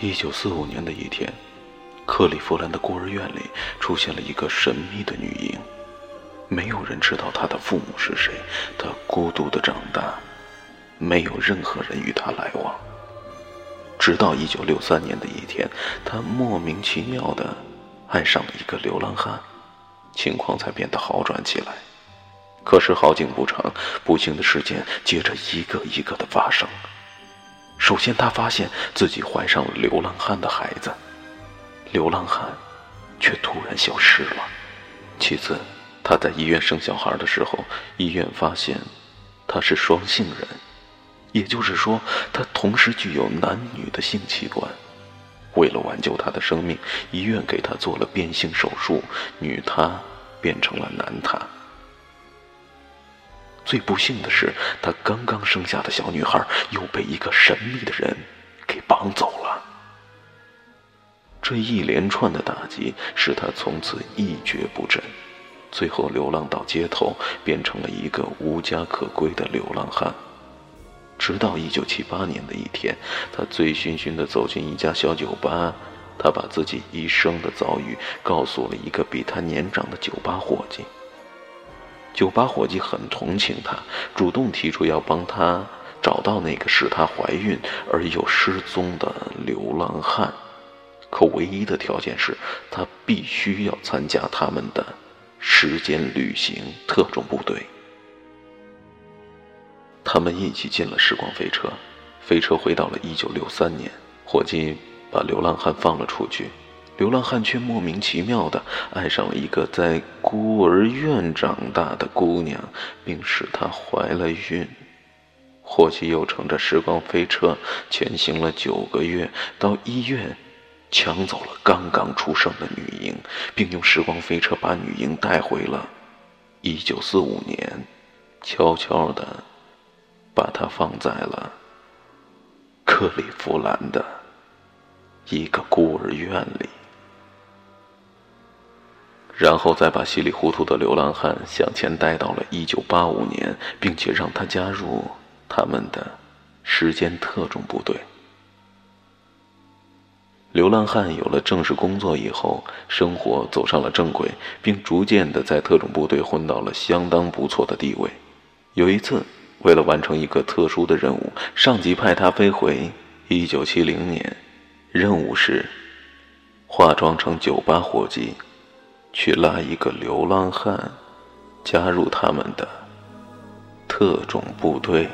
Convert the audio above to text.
一九四五年的一天，克利夫兰的孤儿院里出现了一个神秘的女婴，没有人知道她的父母是谁。她孤独的长大，没有任何人与她来往。直到一九六三年的一天，她莫名其妙的爱上了一个流浪汉，情况才变得好转起来。可是好景不长，不幸的事件接着一个一个的发生。首先，他发现自己怀上了流浪汉的孩子，流浪汉却突然消失了。其次，他在医院生小孩的时候，医院发现他是双性人，也就是说，他同时具有男女的性器官。为了挽救他的生命，医院给他做了变性手术，女他变成了男他。最不幸的是，他刚刚生下的小女孩又被一个神秘的人给绑走了。这一连串的打击使他从此一蹶不振，最后流浪到街头，变成了一个无家可归的流浪汉。直到一九七八年的一天，他醉醺醺地走进一家小酒吧，他把自己一生的遭遇告诉了一个比他年长的酒吧伙计。酒吧伙计很同情他，主动提出要帮他找到那个使他怀孕而又失踪的流浪汉，可唯一的条件是他必须要参加他们的时间旅行特种部队。他们一起进了时光飞车，飞车回到了一九六三年，伙计把流浪汉放了出去。流浪汉却莫名其妙地爱上了一个在孤儿院长大的姑娘，并使她怀了孕。霍奇又乘着时光飞车前行了九个月，到医院抢走了刚刚出生的女婴，并用时光飞车把女婴带回了1945年，悄悄地把她放在了克利夫兰的一个孤儿院里。然后再把稀里糊涂的流浪汉向前带到了1985年，并且让他加入他们的时间特种部队。流浪汉有了正式工作以后，生活走上了正轨，并逐渐的在特种部队混到了相当不错的地位。有一次，为了完成一个特殊的任务，上级派他飞回1970年，任务是化妆成酒吧伙计。去拉一个流浪汉，加入他们的特种部队。